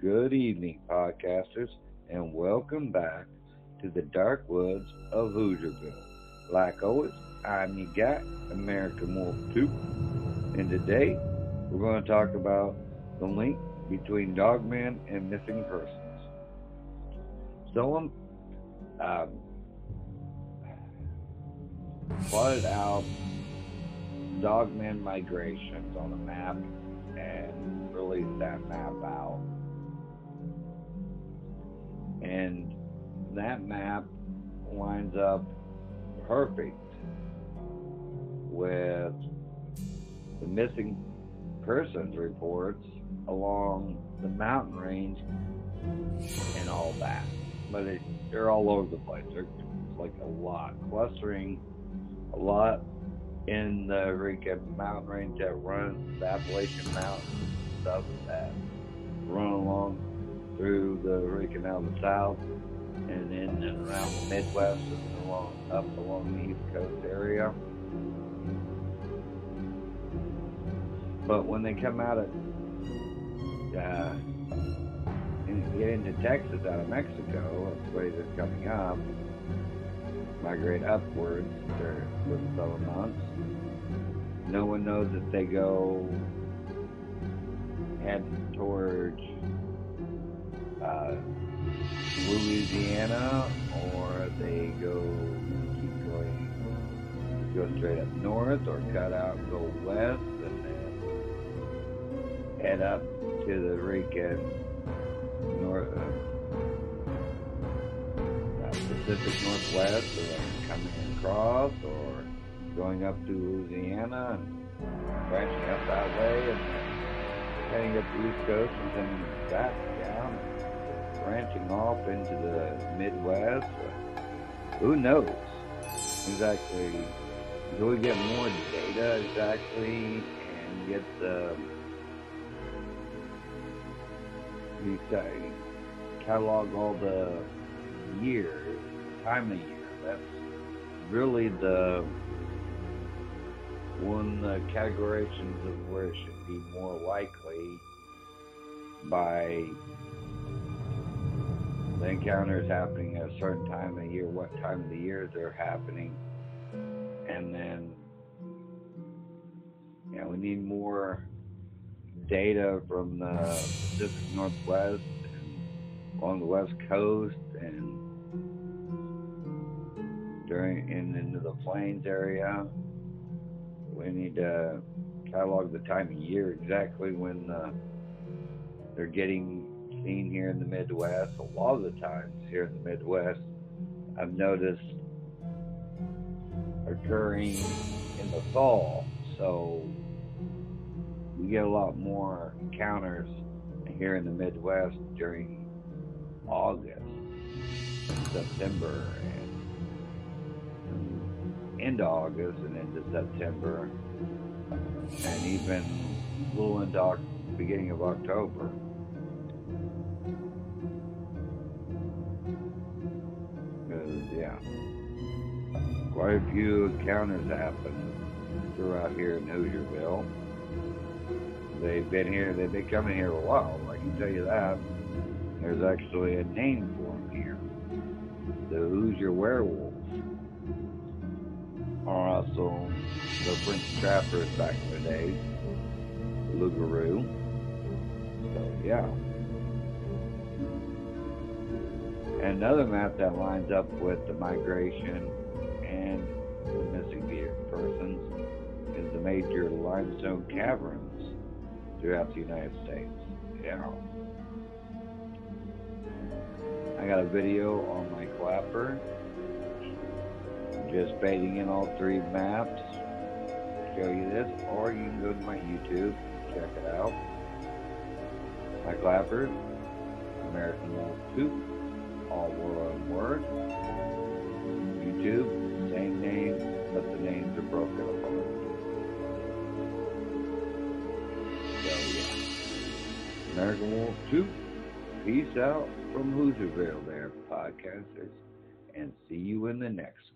Good evening, podcasters, and welcome back to the dark woods of Hoosierville. Like always, I'm your guy, American Wolf 2, and today we're going to talk about the link between dogmen and missing persons. Someone um, plotted out Dogman migrations on a map and released that map out and that map lines up perfect with the missing persons reports along the mountain range and all that. But it, they're all over the place. There's like a lot clustering, a lot in the Eureka mountain range that runs the Appalachian Mountains and stuff that run along through the Erie Canal to the south, and then and around the Midwest and along up along the East Coast area. But when they come out of uh, and get into Texas out of Mexico, that's the way they're coming up, migrate upwards for the summer months. No one knows if they go head towards uh, Louisiana, or they go keep going, go straight up north, or cut out go west, and then head up to the Rican north, uh, uh, Pacific Northwest, or coming across, or going up to Louisiana and branching up that way, and heading up the East Coast, and then back down branching off into the Midwest. Who knows exactly? Do we get more data exactly and get the we say catalog all the years, time of year. That's really the one the categorizations of where it should be more likely by the encounter is happening at a certain time of the year, what time of the year they're happening, and then you know we need more data from the Pacific Northwest and along the West Coast and during and into the Plains area. We need to catalog the time of year exactly when uh, they're getting here in the Midwest, a lot of the times here in the Midwest, I've noticed occurring in the fall. So we get a lot more encounters here in the Midwest during August, September, and into August and into September, and even a little into the beginning of October. Quite a few encounters happen throughout here in Hoosierville. They've been here, they've been coming here a while, I can tell you that. There's actually a name for them here. The Hoosier Werewolves. Or also the French Trappers back in the day. Loup-garou. So, yeah. another map that lines up with the migration major limestone caverns throughout the United States. Yeah. I got a video on my clapper just fading in all three maps show you this or you can go to my YouTube check it out my clappers American Wolf 2 all one word. American Wolf 2, peace out from Hoosierville there, podcasters, and see you in the next one.